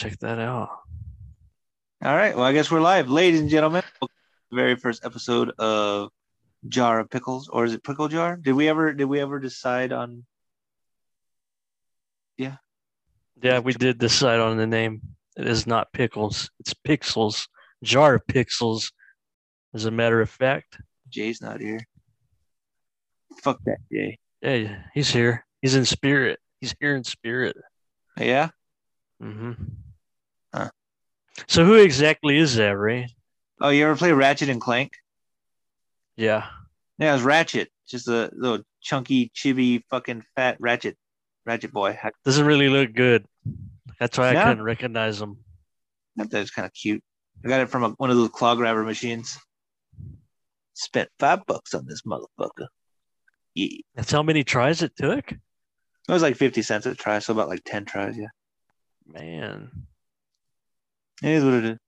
check that out. All right. Well, I guess we're live, ladies and gentlemen. Very first episode of Jar of Pickles, or is it Pickle Jar? Did we ever did we ever decide on? Yeah. Yeah, we did decide on the name. It is not pickles. It's pixels. Jar of pixels. As a matter of fact. Jay's not here. Fuck that Jay. Yeah, he's here. He's in spirit. He's here in spirit. Yeah. Mm-hmm. Huh. So who exactly is that, Ray? Oh, you ever play Ratchet and Clank? Yeah. Yeah, it was Ratchet. Just a little chunky, chibi, fucking fat Ratchet, Ratchet boy. Doesn't really look good. That's why I couldn't recognize him. that was kind of cute. I got it from a, one of those claw grabber machines. Spent five bucks on this motherfucker. Yeah. That's how many tries it took? It was like 50 cents a try, so about like 10 tries, yeah. Man. It is what it is.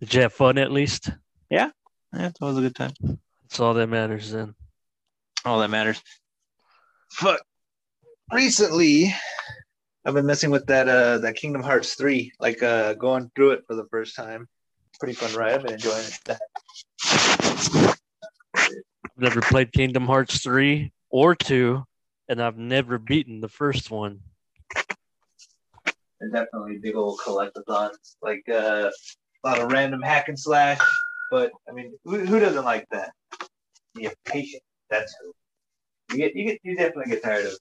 Did you have fun at least? Yeah, it was a good time. That's all that matters then. All that matters. Fuck. Recently, I've been messing with that uh that Kingdom Hearts 3, like uh going through it for the first time. Pretty fun ride. I've been enjoying it. I've never played Kingdom Hearts 3 or 2, and I've never beaten the first one. They're definitely big old collectathons, like uh, a lot of random hack and slash. But I mean, who, who doesn't like that? Yeah, have patience. That's who. You get, you get, you definitely get tired of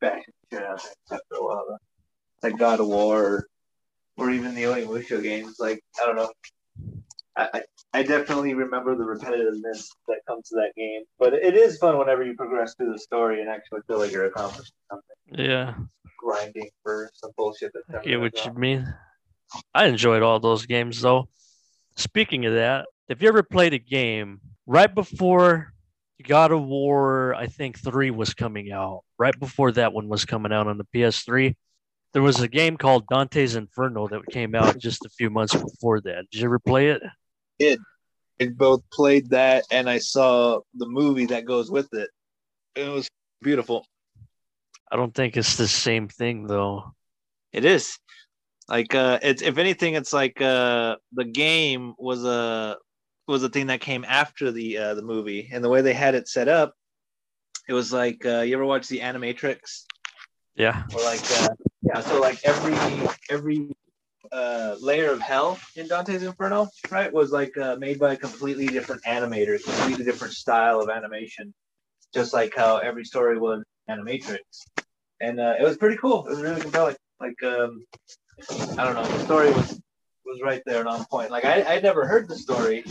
bashing shit out after a while. Though. It's like God of War, or, even the Onimusha games. Like I don't know. I I definitely remember the repetitiveness that comes to that game, but it is fun whenever you progress through the story and actually feel like you're accomplishing something Yeah, grinding for some bullshit that's I get what drop. you mean. I enjoyed all those games though. Speaking of that, have you ever played a game right before God of War, I think 3 was coming out, right before that one was coming out on the PS3? There was a game called Dante's Inferno that came out just a few months before that. Did you ever play it? I both played that and I saw the movie that goes with it. It was beautiful. I don't think it's the same thing though. It is. Like uh it's if anything it's like uh the game was a was a thing that came after the uh the movie and the way they had it set up it was like uh you ever watch the Animatrix Yeah. or like uh yeah so like every every uh layer of hell in Dante's Inferno right was like uh made by a completely different animator completely different style of animation just like how every story was Animatrix and uh, it was pretty cool it was really compelling like um I don't know the story was was right there and on point like I I'd never heard the story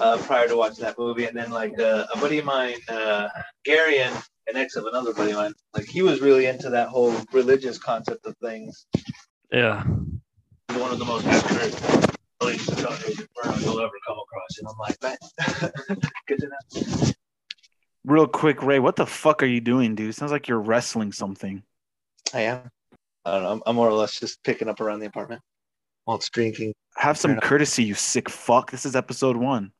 uh prior to watching that movie and then like uh, a buddy of mine uh Garion an ex of another buddy of mine like he was really into that whole religious concept of things Yeah. one of the most accurate of you'll ever come across. And I'm like, man, good to know. Real quick, Ray, what the fuck are you doing, dude? Sounds like you're wrestling something. I am. I don't know. I'm, I'm more or less just picking up around the apartment while it's drinking. Have some courtesy, you sick fuck. This is episode one.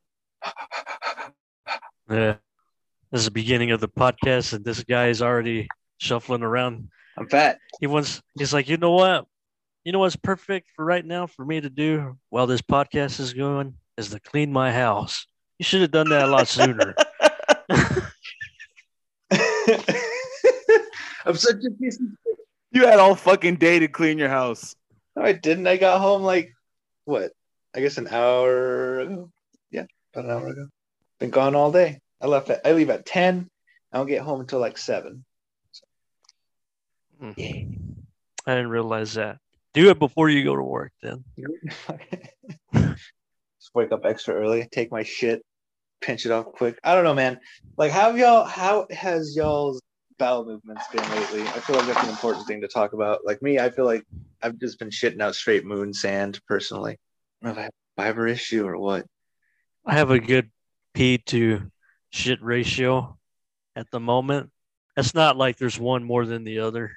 Yeah. This is the beginning of the podcast, and this guy is already shuffling around. I'm fat. He wants, he's like, you know what? You know what's perfect for right now for me to do while this podcast is going is to clean my house. You should have done that a lot sooner. I'm such a piece of You had all fucking day to clean your house. No, I didn't. I got home like what? I guess an hour ago. Yeah, about an hour ago. Been gone all day. I left at I leave at ten. I don't get home until like seven. Hmm. Yeah. I didn't realize that. Do it before you go to work, then. Just wake up extra early, take my shit, pinch it off quick. I don't know, man. Like, how have y'all? How has y'all's bowel movements been lately? I feel like that's an important thing to talk about. Like me, I feel like I've just been shitting out straight moon sand personally. I don't know if I have a fiber issue or what. I have a good pee to shit ratio at the moment. It's not like there's one more than the other.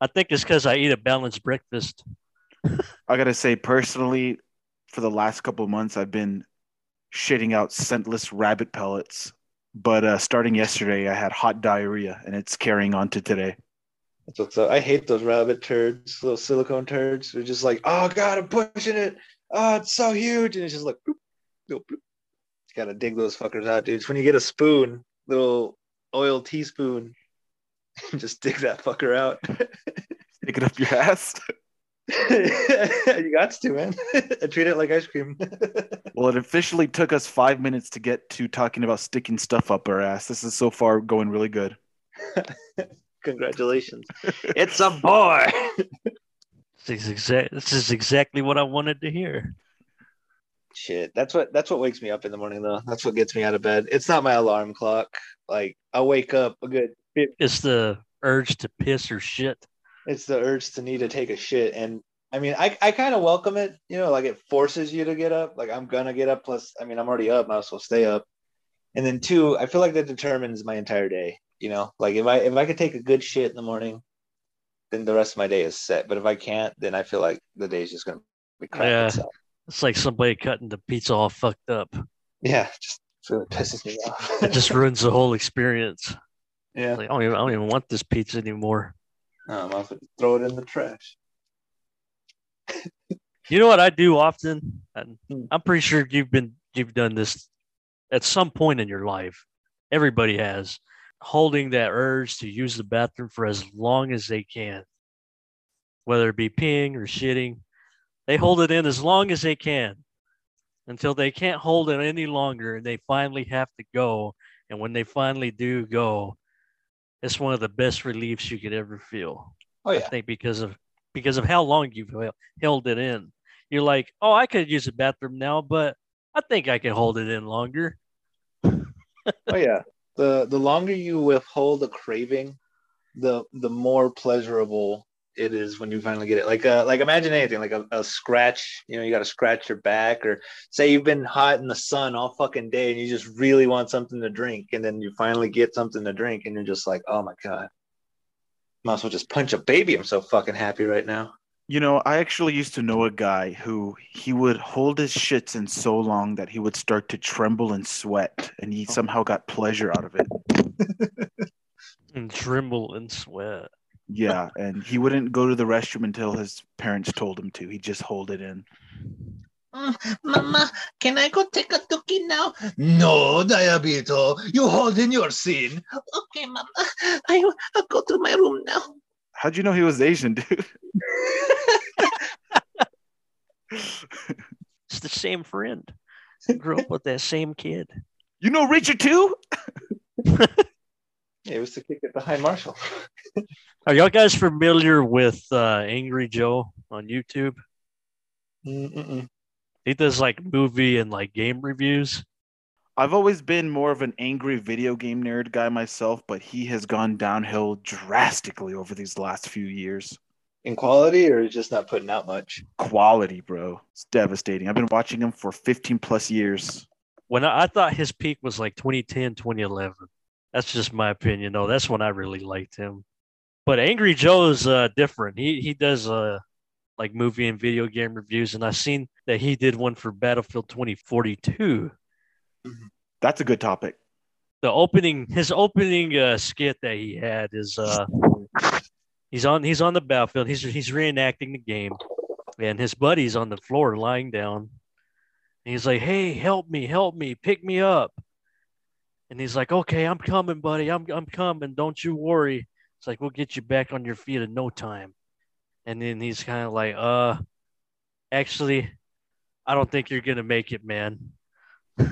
I think it's because I eat a balanced breakfast. I gotta say, personally, for the last couple of months, I've been shitting out scentless rabbit pellets. But uh, starting yesterday, I had hot diarrhea, and it's carrying on to today. That's what's up. I hate those rabbit turds, little silicone turds. They're just like, oh god, I'm pushing it. Oh, it's so huge, and it's just like, bloop, bloop, bloop. You gotta dig those fuckers out, dudes. When you get a spoon, little oil teaspoon, just dig that fucker out. Stick it up your ass. you got to, man. Treat it like ice cream. Well, it officially took us five minutes to get to talking about sticking stuff up our ass. This is so far going really good. Congratulations. It's a boy. This is, exact, this is exactly what I wanted to hear. Shit. That's what that's what wakes me up in the morning though. That's what gets me out of bed. It's not my alarm clock. Like I wake up a good It's the urge to piss or shit. It's the urge to need to take a shit and i mean i, I kind of welcome it you know like it forces you to get up like i'm gonna get up plus i mean i'm already up might as well stay up and then two i feel like that determines my entire day you know like if i if i could take a good shit in the morning then the rest of my day is set but if i can't then i feel like the day is just gonna be crap Yeah. itself. It's like somebody cutting the pizza all fucked up. yeah just really pisses me off It just ruins the whole experience. yeah Like I don't even, I don't even want this pizza anymore. I might as well throw it in the trash You know what I do often? And Hmm. I'm pretty sure you've been you've done this at some point in your life. Everybody has holding that urge to use the bathroom for as long as they can. Whether it be peeing or shitting, they hold it in as long as they can until they can't hold it any longer and they finally have to go. And when they finally do go, it's one of the best reliefs you could ever feel. oh yeah. I think because of because of how long you've held it in. You're like, oh, I could use a bathroom now, but I think I can hold it in longer. oh yeah the the longer you withhold a craving the the more pleasurable it is when you finally get it. Like uh like imagine anything like a, a scratch you know you got to scratch your back or say you've been hot in the sun all fucking day and you just really want something to drink and then you finally get something to drink and you're just like oh my god. Might as well just punch a baby. I'm so fucking happy right now. You know, I actually used to know a guy who he would hold his shits in so long that he would start to tremble and sweat, and he somehow got pleasure out of it. And tremble and sweat. Yeah, and he wouldn't go to the restroom until his parents told him to. He'd just hold it in. Mm, mama can i go take a dookie now no diabito you hold in your sin. okay mama i i'll go to my room now How'd you know he was Asian, dude? It's the same friend. Grew up with that same kid. You know Richard too? Yeah, it was to kick it behind Marshall. Are y'all guys familiar with uh, Angry Joe on YouTube? Mm-mm. He does like movie and like game reviews. I've always been more of an angry video game nerd guy myself, but he has gone downhill drastically over these last few years. In quality, or just not putting out much? Quality, bro. It's devastating. I've been watching him for 15 plus years. When I, I thought his peak was like 2010, 2011. That's just my opinion, though. That's when I really liked him. But Angry Joe is uh, different. He he does uh, like movie and video game reviews, and I've seen that he did one for Battlefield 2042. That's a good topic. the opening his opening uh, skit that he had is uh he's on he's on the battlefield he's he's reenacting the game and his buddy's on the floor lying down and he's like hey help me help me pick me up and he's like okay i'm coming buddy. I'm i'm coming. Don't you worry. It's like we'll get you back on your feet in no time. And then he's kind of like uh actually i don't think you're gonna make it man.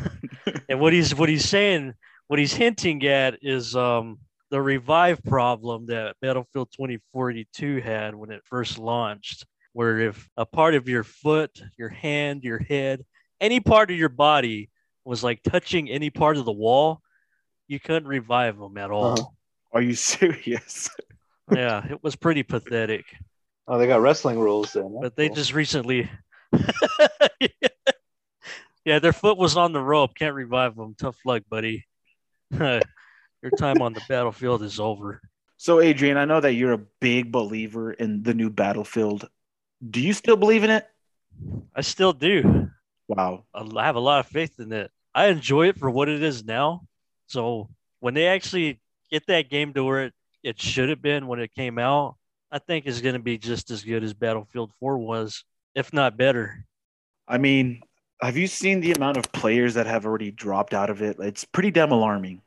And what he's what he's saying what he's hinting at is um, the revive problem that Battlefield 2042 had when it first launched, where if a part of your foot, your hand, your head, any part of your body was like touching any part of the wall, you couldn't revive them at all. Uh-huh. Are you serious? yeah, it was pretty pathetic. Oh, they got wrestling rules then. But they just recently, yeah, their foot was on the rope. Can't revive them. Tough luck, buddy. Your time on the battlefield is over. So, Adrian, I know that you're a big believer in the new Battlefield. Do you still believe in it? I still do. Wow. I have a lot of faith in it. I enjoy it for what it is now. So when they actually get that game to where it it should have been when it came out, I think is going to be just as good as Battlefield 4 was, if not better. I mean, have you seen the amount of players that have already dropped out of it? It's pretty damn alarming.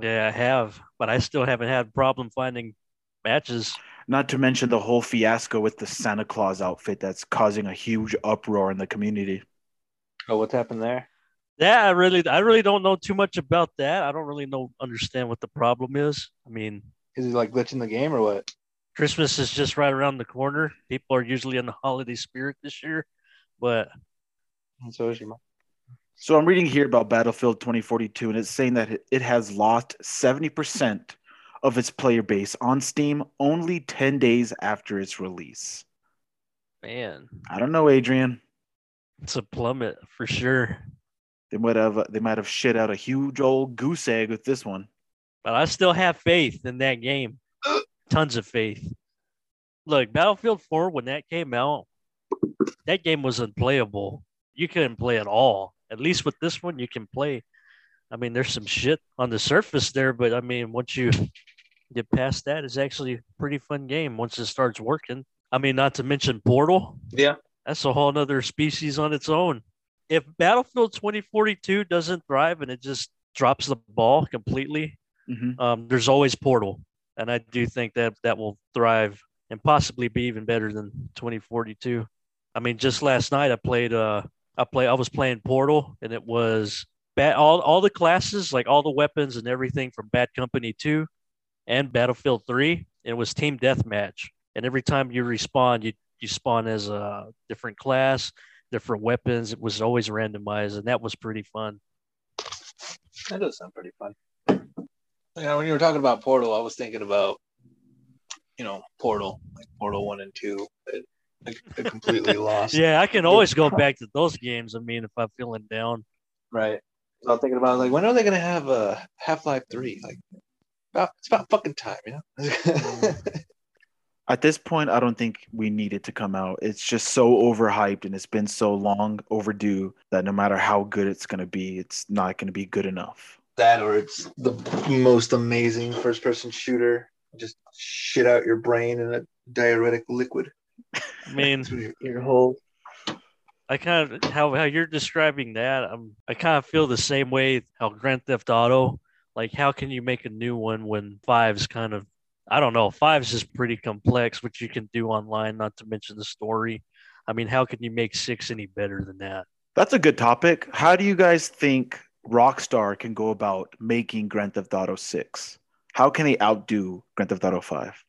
Yeah, I have, but I still haven't had problem finding matches. Not to mention the whole fiasco with the Santa Claus outfit that's causing a huge uproar in the community. Oh, what's happened there? Yeah, I really, I really don't know too much about that. I don't really know, understand what the problem is. I mean, Is he like glitching the game or what? Christmas is just right around the corner. People are usually in the holiday spirit this year, but So is your mom. So I'm reading here about Battlefield 2042, and it's saying that it- it has lost 70% of its player base on Steam only 10 days after its release. man, I don't know, Adrian. it's a plummet for sure. They might have they might have shit out a huge old goose egg with this one. But I still have faith in that game. Tons of faith. Look, Battlefield 4, when that came out, that game was unplayable. You couldn't play at all. At least with this one, you can play. I mean, there's some shit on the surface there, but I mean, once you get past that, it's actually a pretty fun game once it starts working. I mean, not to mention Portal. Yeah. That's a whole nother species on its own. If Battlefield 2042 doesn't thrive and it just drops the ball completely, Mhm. um, there's always Portal, and I do think that that will thrive and possibly be even better than 2042. I mean, just last night I played. Uh, I play. I was playing Portal, and it was bad. All all the classes, like all the weapons and everything from Bad Company Two and Battlefield Three. It was team deathmatch, and every time you respawn, you you spawn as a different class, different weapons. It was always randomized, and that was pretty fun. That does sound pretty fun. Yeah, when you were talking about Portal, I was thinking about, you know, Portal, like Portal One and Two. It, I, completely lost. Yeah, I can always go back to those games. I mean, if I'm feeling down. Right. So I'm thinking about like when are they gonna have uh, a Half Life Three? Like, about, it's about fucking time, you know. Mm. At this point, I don't think we need it to come out. It's just so overhyped and it's been so long overdue that no matter how good it's going to be, it's not going to be good enough. that or it's the most amazing first person shooter. Just shit out your brain in a diuretic liquid. I mean, through your ear hole. I kind of how how you're describing that. I'm I kind of feel the same way. How Grand Theft Auto, like how can you make a new one when five's kind of I don't know. Five's is pretty complex, which you can do online. Not to mention the story. I mean, how can you make six any better than that? That's a good topic. How do you guys think Rockstar can go about making Grand Theft Auto 6? How can they outdo Grand Theft Auto 5?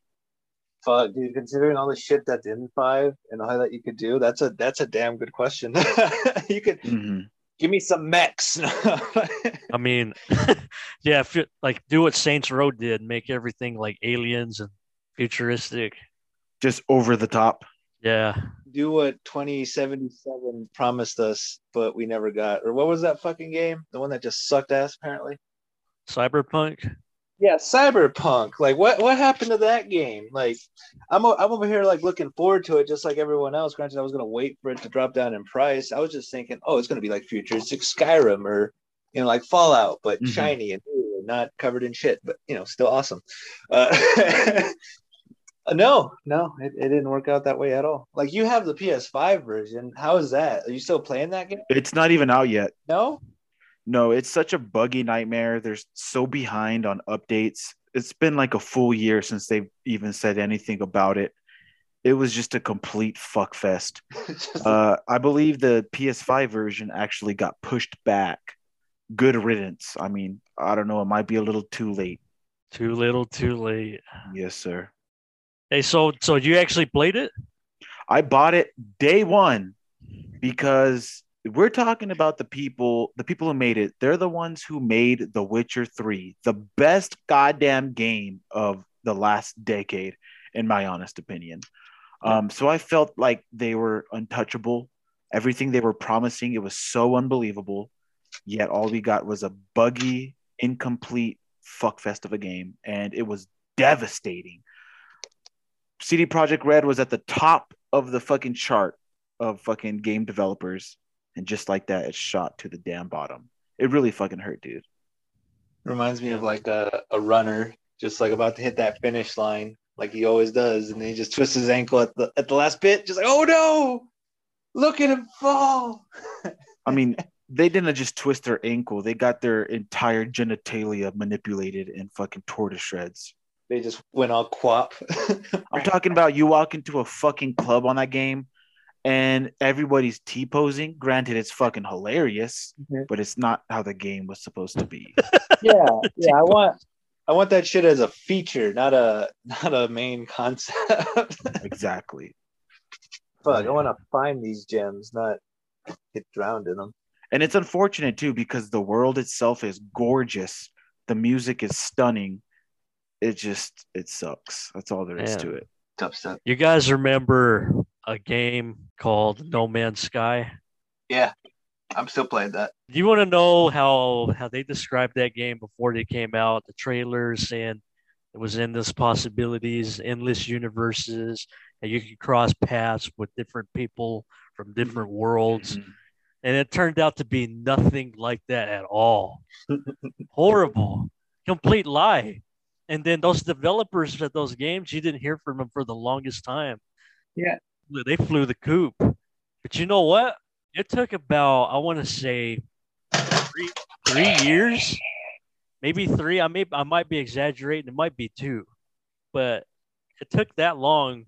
Fuck, dude. Considering all the shit that's in five and all that you could do, that's a that's a damn good question. you could hmm give me some mechs. I mean, yeah, if you, like do what Saints Row did, make everything like aliens and futuristic. Just over the top. Yeah, do what 2077 promised us, but we never got. Or what was that fucking game? The one that just sucked ass, apparently. Cyberpunk. Yeah, Cyberpunk. Like, what what happened to that game? Like, I'm o- I'm over here like looking forward to it, just like everyone else. Granted, I was gonna wait for it to drop down in price. I was just thinking, oh, it's gonna be like futuristic Skyrim or you know, like Fallout, but Mhm. shiny and new and not covered in shit, but you know, still awesome. Uh, no, no, it, it didn't work out that way at all. Like, you have the PS5 version. How is that? Are you still playing that game? It's not even out yet. No. No, it's such a buggy nightmare. They're so behind on updates. It's been like a full year since they've even said anything about it. It was just a complete fuck fest. Uh, I believe the PS5 version actually got pushed back. Good riddance. I mean, I don't know. It might be a little too late. Too little, too late. Yes, sir. Hey, so so you actually played it? I bought it day one because we're talking about the people, the people who made it. They're the ones who made The Witcher 3, the best goddamn game of the last decade, in my honest opinion. Um, so I felt like they were untouchable. Everything they were promising, it was so unbelievable. Yet all we got was a buggy, incomplete fuckfest of a game, and it was devastating. CD Projekt Red was at the top of the fucking chart of fucking game developers, and just like that, it shot to the damn bottom. It really fucking hurt, dude. Reminds me of like a, a runner just like about to hit that finish line, like he always does, and then he just twists his ankle at the at the last bit, just like, oh no, look at him fall. I mean, they didn't just twist their ankle; they got their entire genitalia manipulated and fucking tore to shreds. They just went all quap. I'm talking about you walk into a fucking club on that game and everybody's T posing. Granted, it's fucking hilarious, Mhm. but it's not how the game was supposed to be. yeah, yeah. I want I want that shit as a feature, not a not a main concept. exactly. Fuck, I want to find these gems, not get drowned in them. And it's unfortunate too because the world itself is gorgeous. The music is stunning. It just it sucks. That's all there is Man. to it. Tough stuff. You guys remember a game called No Man's Sky? Yeah, I'm still playing that. Do you want to know how how they described that game before they came out? The trailers saying it was endless possibilities, endless universes, and you could cross paths with different people from different worlds. Mhm. And it turned out to be nothing like that at all. Horrible, complete lie. And then those developers of those games, you didn't hear from them for the longest time. Yeah. They flew the coop. But you know what? It took about, I want to say, three, three years, maybe three. I may, I might be exaggerating. It might be two, but it took that long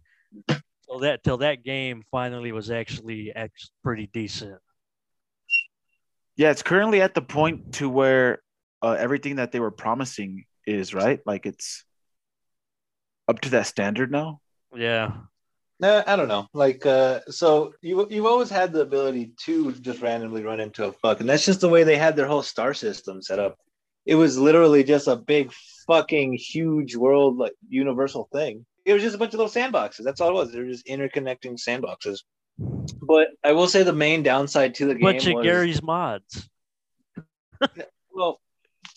till that till that game finally was actually act- pretty decent. Yeah, it's currently at the point to where uh, everything that they were promising is right. Like it's up to that standard now. Yeah, Nah, I don't know. Like, uh, so you you've always had the ability to just randomly run into a fuck, and that's just the way they had their whole star system set up. It was literally just a big fucking huge world, like universal thing. It was just a bunch of little sandboxes. That's all it was. They were just interconnecting sandboxes. But I will say the main downside to the game bunch of was Gary's mods. well,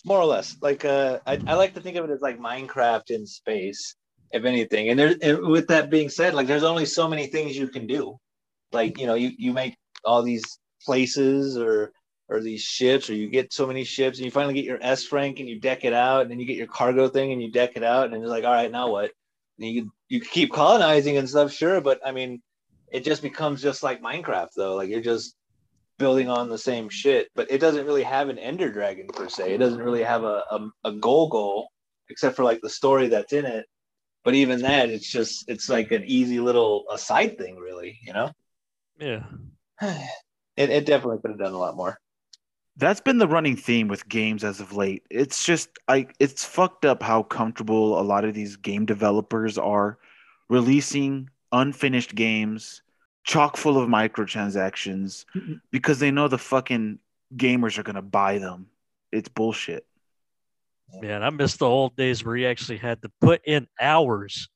more or less. Like uh, I, I like to think of it as like Minecraft in space, if anything. And there, and with that being said, like there's only so many things you can do. Like you know, you you make all these places or or these ships, or you get so many ships, and you finally get your S rank and you deck it out, and then you get your cargo thing and you deck it out, and it's like, all right, now what? And you you keep colonizing and stuff, sure, but I mean, it just becomes just like Minecraft though. Like you're just building on the same shit, but it doesn't really have an Ender Dragon per se. It doesn't really have a, a, a goal goal, except for like the story that's in it. But even that, it's just it's like an easy little a side thing, really. You know, Yeah, it, it definitely could have done a lot more. That's been the running theme with games as of late. It's just I it's fucked up how comfortable a lot of these game developers are releasing unfinished games chock full of microtransactions Mhm. because they know the fucking gamers are going to buy them. It's bullshit. man, I miss the old days where you actually had to put in hours,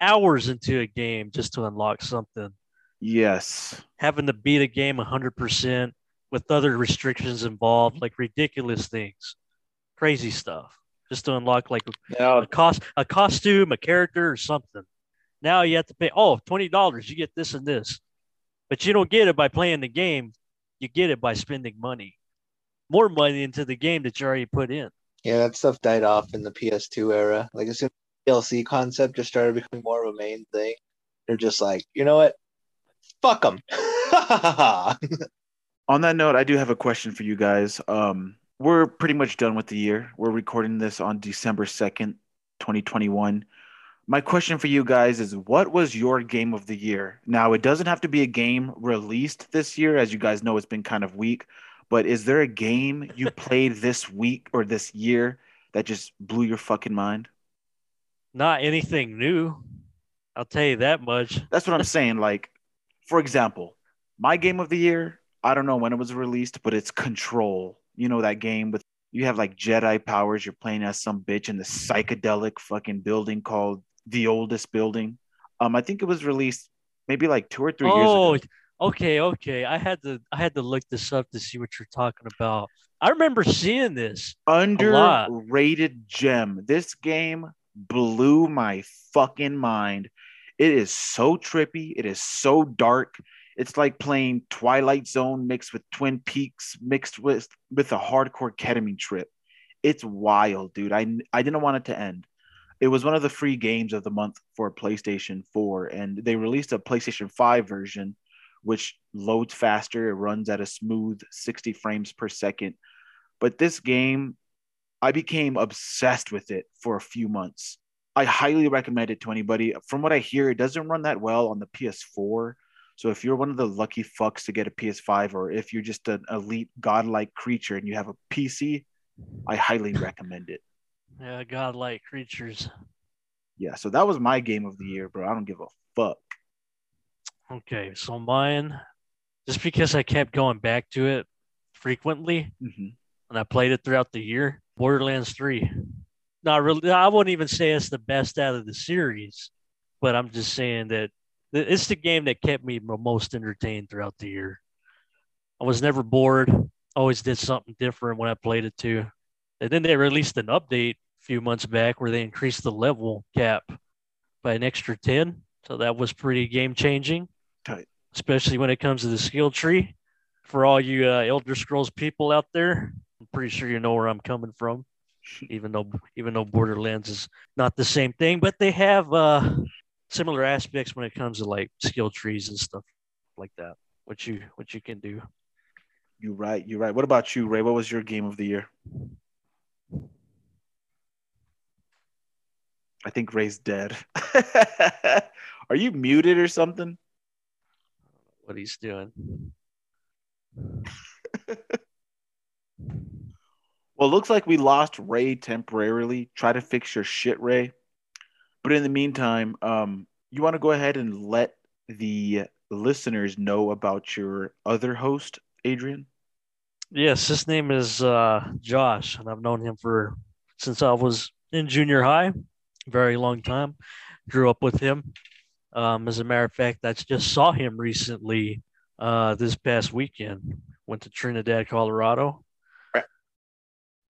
hours into a game just to unlock something. Yes. Having to beat a game 100% with other restrictions involved, like ridiculous things, crazy stuff, just to unlock like Now, a cost, a costume, a character, or something. Now you have to pay. Oh, twenty dollars, you get this and this, but you don't get it by playing the game. You get it by spending money, more money into the game that you already put in. yeah, that stuff died off in the PS2 era. Like as soon as the DLC concept just started becoming more of a main thing, they're just like, you know what? Fuck them. On that note, I do have a question for you guys. Um, we're pretty much done with the year. We're recording this on December 2nd, 2021. My question for you guys is what was your game of the year? Now, it doesn't have to be a game released this year. As you guys know, it's been kind of weak. But is there a game you played this week or this year that just blew your fucking mind? Not anything new. I'll tell you that much. That's what I'm saying. Like, for example, my game of the year, I don't know when it was released, but it's Control. You know that game with you have like Jedi powers. You're playing as some bitch in the psychedelic fucking building called the oldest building. Um, I think it was released maybe like two or three Oh, years ago. okay, okay. I had to, I had to look this up to see what you're talking about. I remember seeing this. Underrated gem. This game blew my fucking mind. It is so trippy. It is so dark. It's like playing Twilight Zone mixed with Twin Peaks mixed with with a hardcore ketamine trip. It's wild, dude. I I didn't want it to end. It was one of the free games of the month for PlayStation 4, and they released a PlayStation 5 version, which loads faster. It runs at a smooth 60 frames per second. But this game, I became obsessed with it for a few months. I highly recommend it to anybody. From what I hear, it doesn't run that well on the PS4. So if you're one of the lucky fucks to get a PS5, or if you're just an elite godlike creature and you have a PC, I highly recommend it. Yeah, godlike creatures. Yeah, so that was my game of the year, bro. I don't give a fuck. Okay, so mine, just because I kept going back to it frequently, Mhm. and I played it throughout the year, Borderlands 3. Not really, I wouldn't even say it's the best out of the series, but I'm just saying that it's the game that kept me most entertained throughout the year. I was never bored, always did something different when I played it too. And then they released an update few months back where they increased the level cap by an extra 10. So that was pretty game changing, especially when it comes to the skill tree. For all you uh, Elder Scrolls people out there, I'm pretty sure you know where I'm coming from. Even though even though Borderlands is not the same thing, but they have uh, similar aspects when it comes to like skill trees and stuff like that. What you what you can do. You're right. You're right. What about you, Ray? What was your game of the year? I think Ray's dead. Are you muted or something? What he's doing. Well, it looks like we lost Ray temporarily. Try to fix your shit, Ray. But in the meantime, um, you want to go ahead and let the listeners know about your other host, Adrian? Yes, his name is uh, Josh, and I've known him for since I was in junior high, very long time. Grew up with him. Um, as a matter of fact, I just saw him recently uh, this past weekend. Went to Trinidad, Colorado, Right.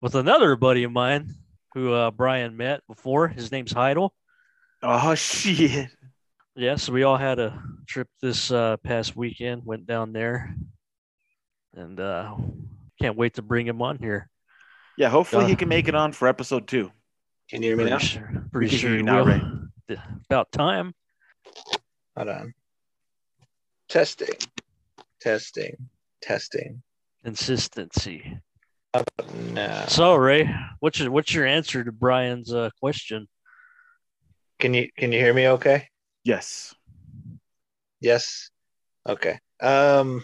with another buddy of mine who uh, Brian met before. His name's Heidel. Oh shit! Yeah, so we all had a trip this uh, past weekend. Went down there, and uh, can't wait to bring him on here. Yeah, hopefully he Uh, can make it on for episode two. Can you hear me now? sure. Pretty can sure you now, will. Ray. About time. Hold on. Testing. Testing. Testing. Consistency. No. So Ray, what's your what's your answer to Brian's uh, question? Can you can you hear me okay? Yes. Yes. Okay. Um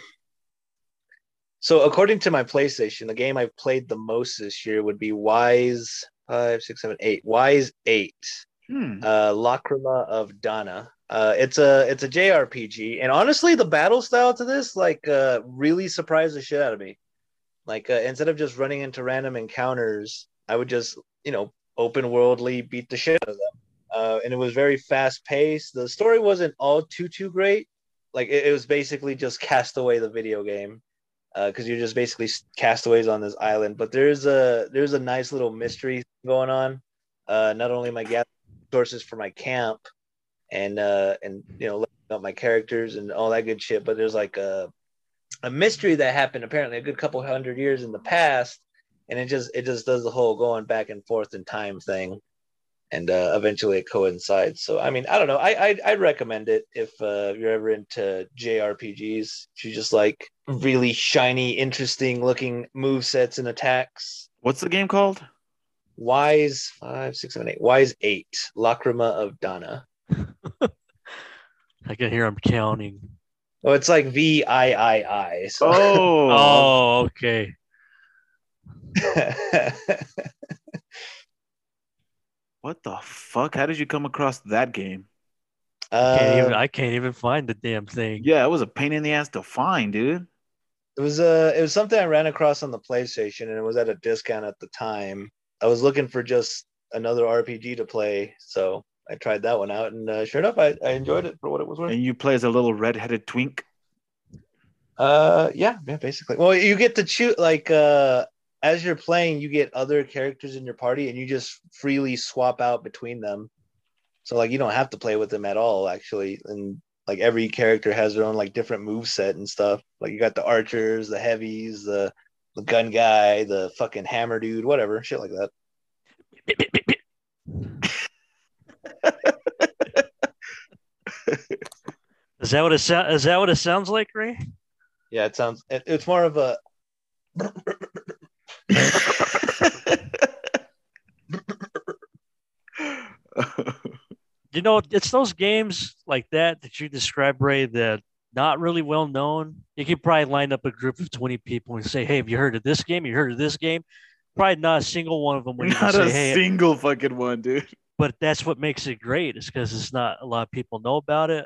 so according to my PlayStation, the game I've played the most this year would be Ys five, six, seven, eight. Ys eight. Hmm. Uh Lacrima of Dana. Uh it's a it's a JRPG. And honestly, the battle style to this like uh really surprised the shit out of me. Like uh, instead of just running into random encounters, I would just, you know, open worldly beat the shit out of them. Uh, and it was very fast paced. The story wasn't all too too great. Like it, it was basically just Castaway the video game, because you're just basically castaways on this island. But there's a there's a nice little mystery going on. Uh, not only my gathering sources for my camp, and uh, and you know up my characters and all that good shit, but there's like a a mystery that happened apparently a good couple hundred years in the past, and it just it just does the whole going back and forth in time thing and uh, eventually it coincides. So I mean, I don't know. I I'd, I'd recommend it if uh, you're ever into JRPGs. If you just like really shiny, interesting looking move sets and attacks. What's the game called? Ys five, six, seven, eight. Ys eight. Lacrima of Dana. I can hear him counting. Oh, it's like V I I I. So. Oh. Oh, okay. What the fuck? How did you come across that game? Can't even, I can't even find the damn thing. Yeah, it was a pain in the ass to find, dude. It was uh it was something I ran across on the PlayStation and it was at a discount at the time. I was looking for just another RPG to play, so I tried that one out and uh, sure enough I, I enjoyed it for what it was worth. And you play as a little red-headed twink. Uh yeah, yeah, basically. Well, you get to choose like uh as you're playing, you get other characters in your party and you just freely swap out between them. So like you don't have to play with them at all actually. And like every character has their own like different move set and stuff. Like you got the archers, the heavies, the the gun guy, the fucking hammer dude, whatever, shit like that. Is that what it so- is that what it sounds like, Ray? Yeah, it sounds. It, it's more of a. You know, it's those games like that that you describe, Ray, that not really well known. You could probably line up a group of 20 people and say, Hey, have you heard of this game? You heard of this game? Probably not a single one of them would Not say, a Hey, single fucking one, dude. but that's what makes it great is because it's not a lot of people know about it.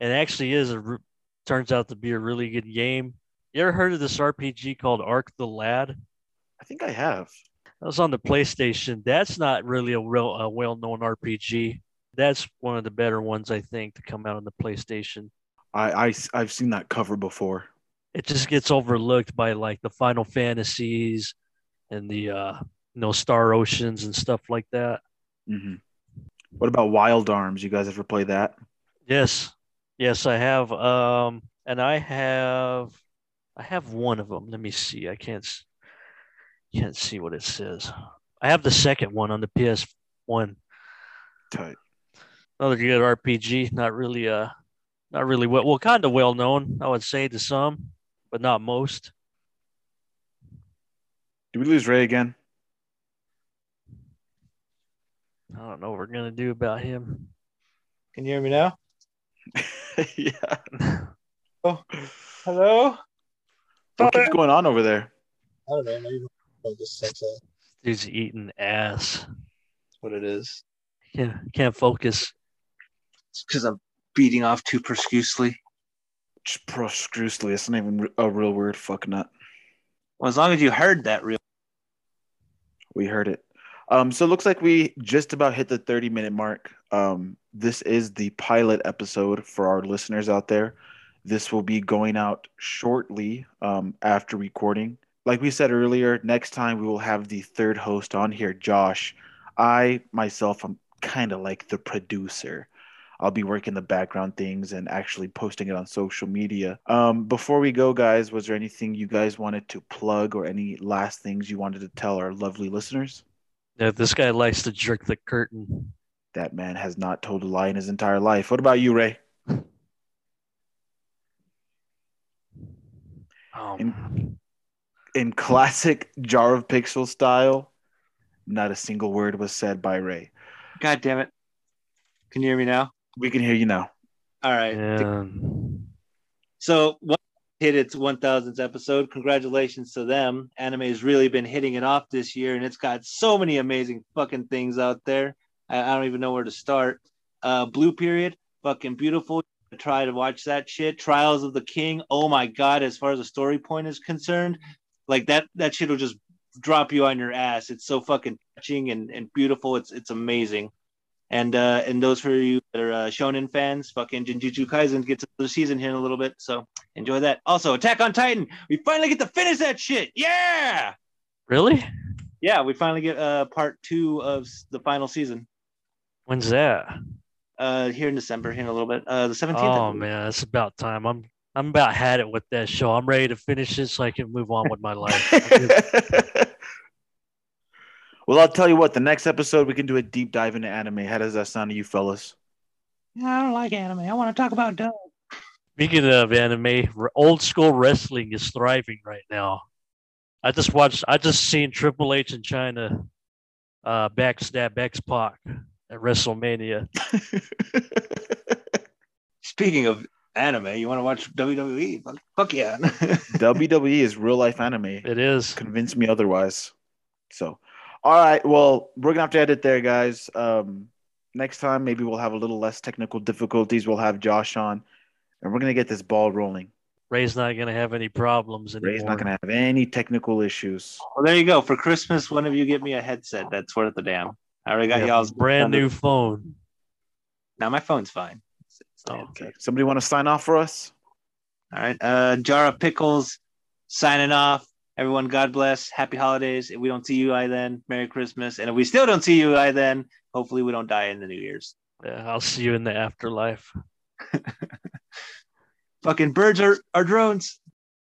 And it actually is a turns out to be a really good game. You ever heard of this RPG called Arc the Lad? I think I have. That was on the PlayStation. That's not really a real a well-known RPG. That's one of the better ones I think to come out on the PlayStation. I, I I've seen that cover before. It just gets overlooked by like the Final Fantasies and the uh you know Star Oceans and stuff like that. hmm What about Wild Arms? You guys ever play that? Yes. Yes, I have um and I have I have one of them. Let me see. I can't can't see what it says. I have the second one on the PS1. Tight. Another good RPG, not really uh not really well well kind of well known, I would say to some, but not most. Did we lose Ray again? I don't know what we're gonna do about him. Can you hear me now? yeah. Oh, hello. What keeps going on over there? I don't know. Maybe I just that's uh, Dude's eating ass. what it is. Can't can't focus. It's because I'm beating off too profusely. Just proscrucially. It's not even a real word. Fuck nut. Well, as long as you heard that real. We heard it. Um, so it looks like we just about hit the 30 minute mark. Um, this is the pilot episode for our listeners out there. This will be going out shortly um, after recording. Like we said earlier, next time we will have the third host on here, Josh. I myself, I'm kind of like the producer. I'll be working the background things and actually posting it on social media. Um, before we go, guys, was there anything you guys wanted to plug or any last things you wanted to tell our lovely listeners? Yeah, this guy likes to jerk the curtain. That man has not told a lie in his entire life. What about you, Ray? Um, In classic Jar of Pixel style, not a single word was said by Ray. God damn it. Can you hear me now? We can hear you now. All right. and So what hit its 1000th episode. Congratulations to them. Anime has really been hitting it off this year, and it's got so many amazing fucking things out there. I, I don't even know where to start. Uh, Blue Period, fucking beautiful. Try to watch that shit. Trials of the King. Oh my god! As far as the story point is concerned, like that that shit will just drop you on your ass. It's so fucking touching and, and beautiful. It's it's amazing. And uh, and those for you that are uh, Shonen fans, fucking Jujutsu Kaisen gets another season here in a little bit, so enjoy that. Also, Attack on Titan, we finally get to finish that shit. Yeah, really? yeah, we finally get uh part two of the final season. When's that? Uh, here in December, here in a little bit. Uh, the seventeenth. Oh man, it's about time. I'm I'm about had it with that show. I'm ready to finish it so I can move on with my life. well, I'll tell you what, the next episode we can do a deep dive into anime. How does that sound to you fellas? I don't like anime. I want to talk about Doug. Speaking of anime, old school wrestling is thriving right now. I just watched. I just seen Triple H in Chyna uh, backstab X Pac at WrestleMania. Speaking of anime, you want to watch WWE? Fuck, fuck yeah. WWE is real life anime. It is. Convince me otherwise. So, all right. Well, we're gonna have to edit there, guys. Um, next time, maybe we'll have a little less technical difficulties. We'll have Josh on, and we're gonna get this ball rolling. Ray's not gonna have any problems anymore. Ray's not gonna have any technical issues. well, there you go. For Christmas, one of you get me a headset. That's worth the damn. I already got have y'all's brand new phone. Now my phone's fine. It's- it's Oh. Okay. Somebody want to sign off for us? All right. Uh, Jar of Pickles signing off. Everyone, God bless. Happy holidays. If we don't see you, I then Merry Christmas. And if we still don't see you, I then hopefully we don't die in the New Year's. Yeah, I'll see you in the afterlife. Fucking birds are, are drones.